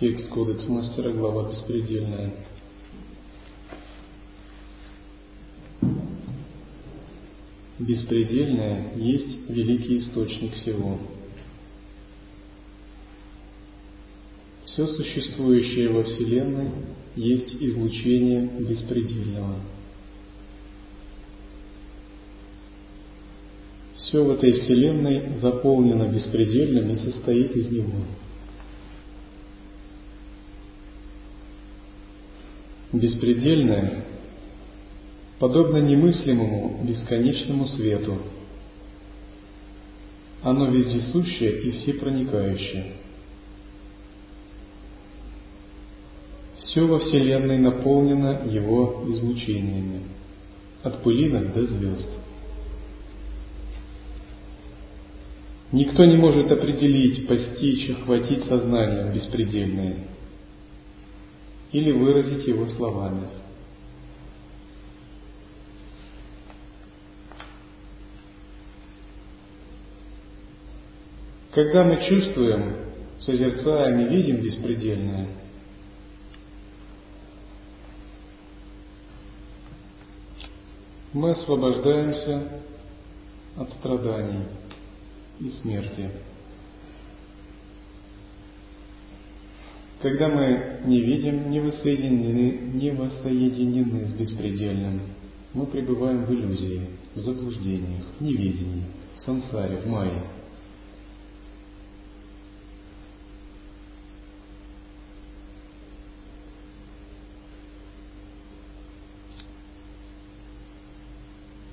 Текст Кодекс Мастера, глава беспредельная. Беспредельное есть великий источник всего. Все существующее во Вселенной есть излучение беспредельного. Все в этой Вселенной заполнено беспредельным и состоит из него. Беспредельное подобно немыслимому бесконечному свету. Оно вездесущее и всепроникающее. Все во Вселенной наполнено его излучениями, от пылинок до звезд. Никто не может определить, постичь, охватить сознанием беспредельное – или выразить его словами. Когда мы чувствуем, созерцаем и видим беспредельное, мы освобождаемся от страданий и смерти. Когда мы не видим, не воссоединены, не воссоединены с беспредельным, мы пребываем в иллюзии, в заблуждениях, в неведении, в сансаре, в майе.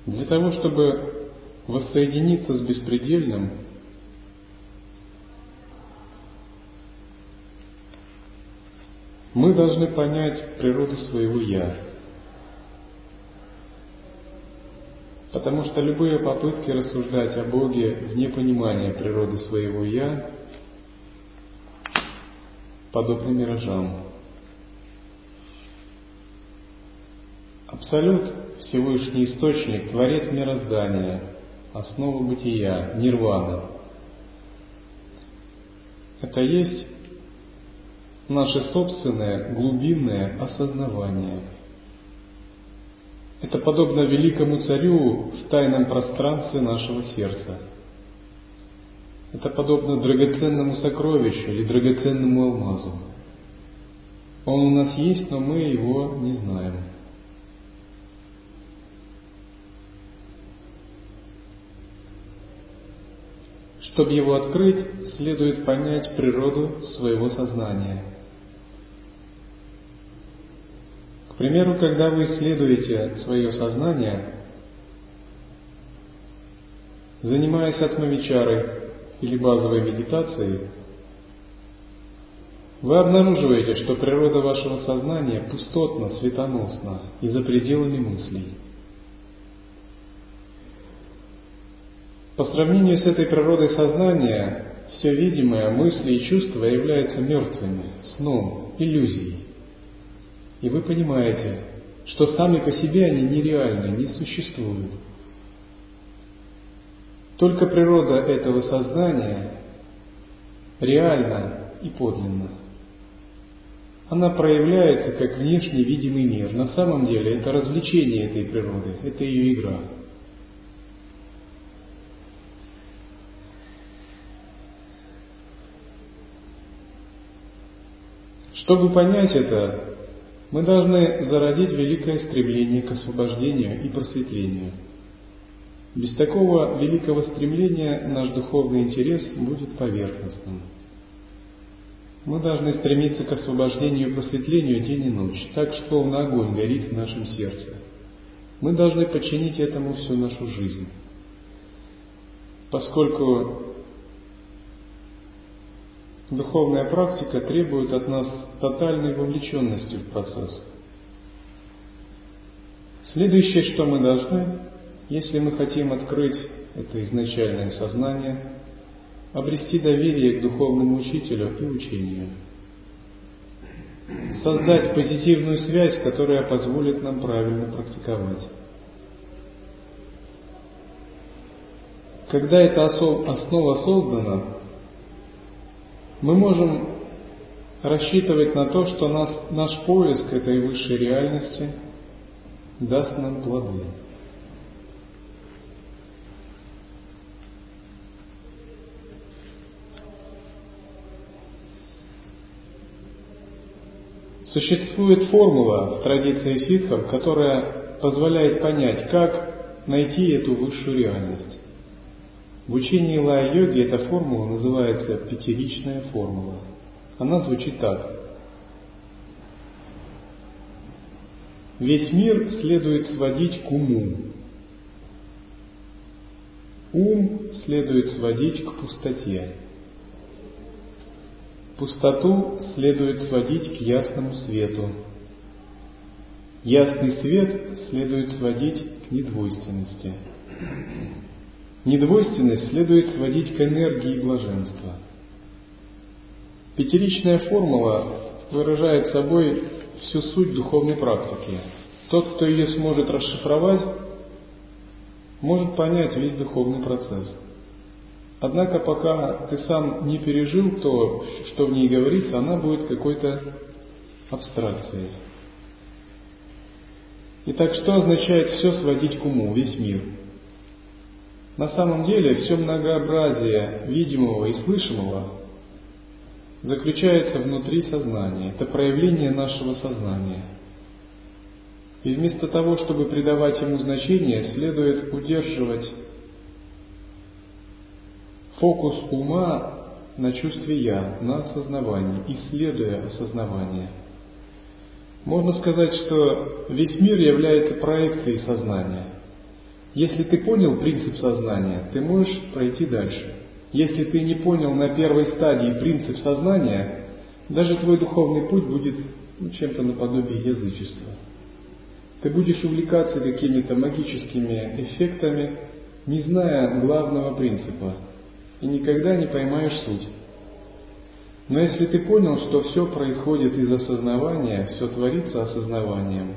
Для того, чтобы воссоединиться с беспредельным, Мы должны понять природу своего «я». Потому что любые попытки рассуждать о Боге вне понимания природы своего «я» подобны миражам. Абсолют, Всевышний Источник, Творец мироздания, основа бытия, нирвана. Это есть наше собственное глубинное осознавание. Это подобно великому царю в тайном пространстве нашего сердца. Это подобно драгоценному сокровищу или драгоценному алмазу. Он у нас есть, но мы его не знаем. Чтобы его открыть, следует понять природу своего сознания – Примеру, когда вы исследуете свое сознание, занимаясь атмавичарой или базовой медитацией, вы обнаруживаете, что природа вашего сознания пустотна, светоносна и за пределами мыслей. По сравнению с этой природой сознания, все видимое, мысли и чувства являются мертвыми, сном, иллюзией. И вы понимаете, что сами по себе они нереальны, не существуют. Только природа этого сознания реальна и подлинна. Она проявляется как внешне видимый мир. На самом деле это развлечение этой природы, это ее игра. Чтобы понять это, мы должны зародить великое стремление к освобождению и просветлению. Без такого великого стремления наш духовный интерес будет поверхностным. Мы должны стремиться к освобождению и просветлению день и ночь, так словно огонь горит в нашем сердце. Мы должны подчинить этому всю нашу жизнь. Поскольку духовная практика требует от нас тотальной вовлеченности в процесс. Следующее, что мы должны, если мы хотим открыть это изначальное сознание, обрести доверие к духовному учителю и учению. Создать позитивную связь, которая позволит нам правильно практиковать. Когда эта основа создана, мы можем рассчитывать на то, что нас, наш поиск этой высшей реальности даст нам плоды. Существует формула в традиции ситхов, которая позволяет понять, как найти эту высшую реальность. В учении лая-йоги эта формула называется пятеричная формула. Она звучит так. Весь мир следует сводить к уму. Ум следует сводить к пустоте. Пустоту следует сводить к ясному свету. Ясный свет следует сводить к недвойственности. Недвойственность следует сводить к энергии блаженства. Пятеричная формула выражает собой всю суть духовной практики. Тот, кто ее сможет расшифровать, может понять весь духовный процесс – Однако пока ты сам не пережил то, что в ней говорится, она будет какой-то абстракцией. Итак, что означает все сводить к уму, весь мир? На самом деле все многообразие видимого и слышимого заключается внутри сознания. Это проявление нашего сознания. И вместо того, чтобы придавать ему значение, следует удерживать Фокус ума на чувстве «я», на осознавании, исследуя осознавание. Можно сказать, что весь мир является проекцией сознания. Если ты понял принцип сознания, ты можешь пройти дальше. Если ты не понял на первой стадии принцип сознания, даже твой духовный путь будет ну, чем-то наподобие язычества. Ты будешь увлекаться какими-то магическими эффектами, не зная главного принципа – и никогда не поймаешь суть. Но если ты понял, что все происходит из осознавания, все творится осознаванием,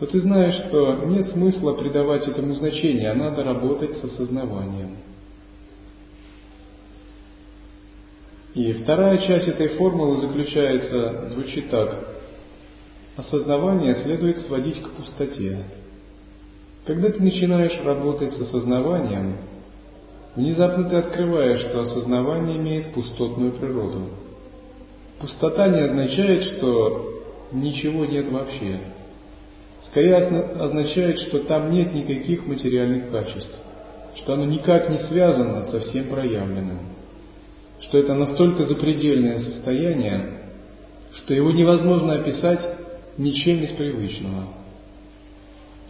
то ты знаешь, что нет смысла придавать этому значение, а надо работать с осознаванием. И вторая часть этой формулы заключается, звучит так. Осознавание следует сводить к пустоте. Когда ты начинаешь работать с осознаванием, Внезапно ты открываешь, что осознавание имеет пустотную природу. Пустота не означает, что ничего нет вообще. Скорее означает, что там нет никаких материальных качеств, что оно никак не связано со всем проявленным, что это настолько запредельное состояние, что его невозможно описать ничем из привычного.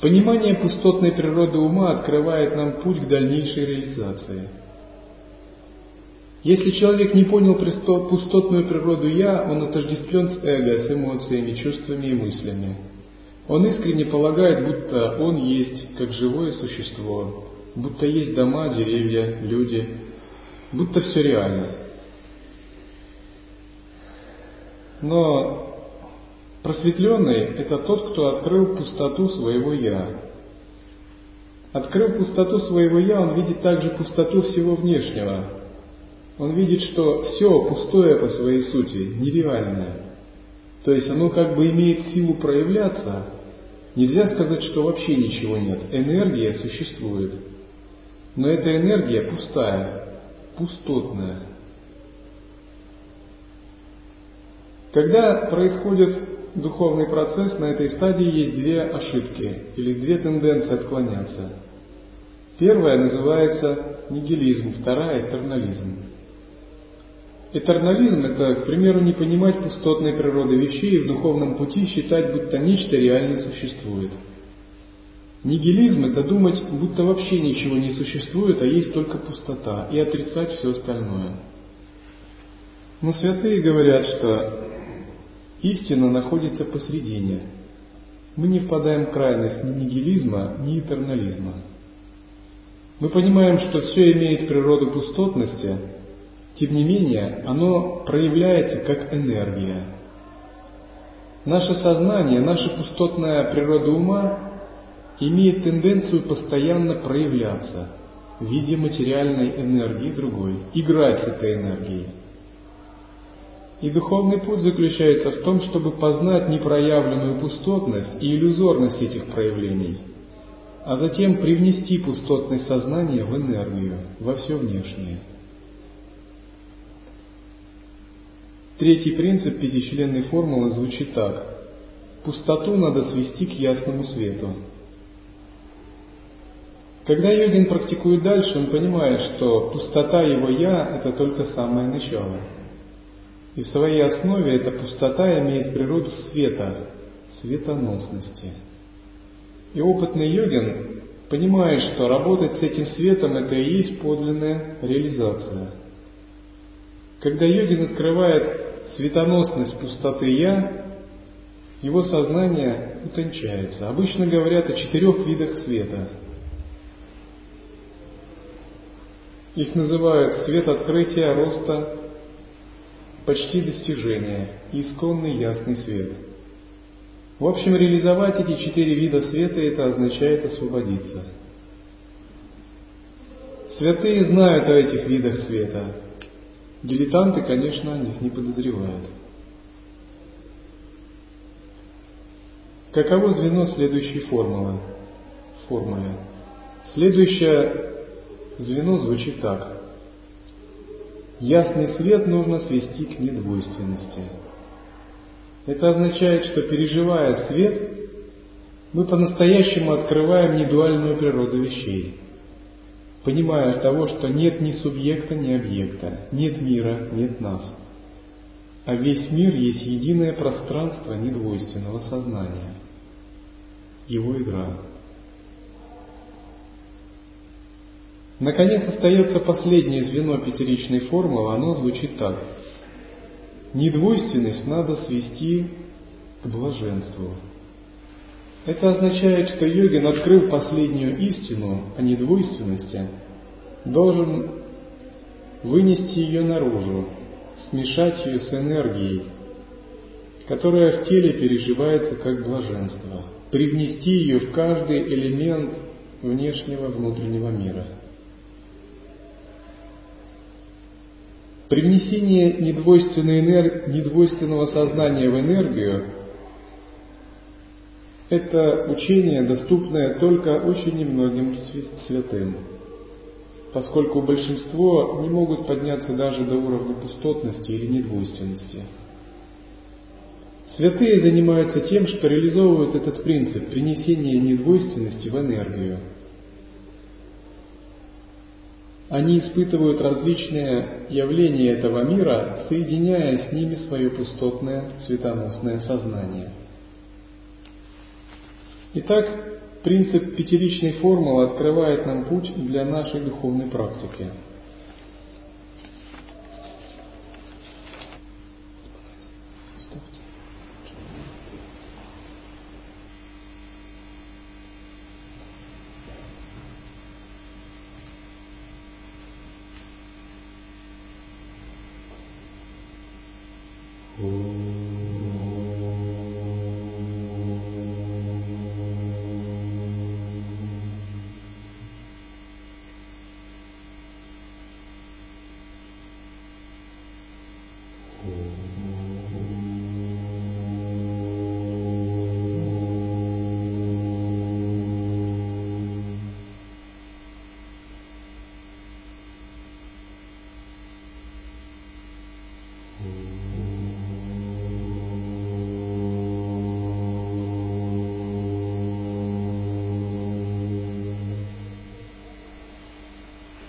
Понимание пустотной природы ума открывает нам путь к дальнейшей реализации. Если человек не понял пустотную природу «я», он отождествлен с эго, с эмоциями, чувствами и мыслями. Он искренне полагает, будто он есть, как живое существо, будто есть дома, деревья, люди, будто все реально. Но Просветленный – это тот, кто открыл пустоту своего «я». Открыв пустоту своего «я», он видит также пустоту всего внешнего. Он видит, что все пустое по своей сути, нереальное. То есть оно как бы имеет силу проявляться. Нельзя сказать, что вообще ничего нет. Энергия существует. Но эта энергия пустая, пустотная. Когда происходит духовный процесс, на этой стадии есть две ошибки или две тенденции отклоняться. Первая называется нигилизм, вторая – этернализм. Этернализм – это, к примеру, не понимать пустотной природы вещей и в духовном пути считать, будто нечто реально существует. Нигилизм – это думать, будто вообще ничего не существует, а есть только пустота, и отрицать все остальное. Но святые говорят, что истина находится посредине. Мы не впадаем в крайность ни нигилизма, ни этернализма – мы понимаем, что все имеет природу пустотности, тем не менее оно проявляется как энергия. Наше сознание, наша пустотная природа ума имеет тенденцию постоянно проявляться в виде материальной энергии другой, играть с этой энергией. И духовный путь заключается в том, чтобы познать непроявленную пустотность и иллюзорность этих проявлений – а затем привнести пустотность сознания в энергию, во все внешнее. Третий принцип пятичленной формулы звучит так. Пустоту надо свести к ясному свету. Когда йогин практикует дальше, он понимает, что пустота его «я» – это только самое начало. И в своей основе эта пустота имеет природу света, светоносности – и опытный йогин понимает, что работать с этим светом – это и есть подлинная реализация. Когда йогин открывает светоносность пустоты «я», его сознание утончается. Обычно говорят о четырех видах света. Их называют свет открытия, роста, почти достижения и исконный ясный свет – в общем, реализовать эти четыре вида света – это означает освободиться. Святые знают о этих видах света. Дилетанты, конечно, о них не подозревают. Каково звено следующей формулы? Формуле. Следующее звено звучит так. Ясный свет нужно свести к недвойственности – это означает, что переживая свет, мы по-настоящему открываем недуальную природу вещей, понимая того, что нет ни субъекта, ни объекта, нет мира, нет нас, а весь мир есть единое пространство недвойственного сознания, его игра. Наконец остается последнее звено пятеричной формулы, оно звучит так – Недвойственность надо свести к блаженству. Это означает, что йогин, открыв последнюю истину о недвойственности, должен вынести ее наружу, смешать ее с энергией, которая в теле переживается как блаженство, привнести ее в каждый элемент внешнего внутреннего мира – Привнесение недвойственного сознания в энергию – это учение, доступное только очень немногим святым, поскольку большинство не могут подняться даже до уровня пустотности или недвойственности. Святые занимаются тем, что реализовывают этот принцип принесения недвойственности в энергию – они испытывают различные явления этого мира, соединяя с ними свое пустотное светоносное сознание. Итак, принцип пятеричной формулы открывает нам путь для нашей духовной практики – Oh.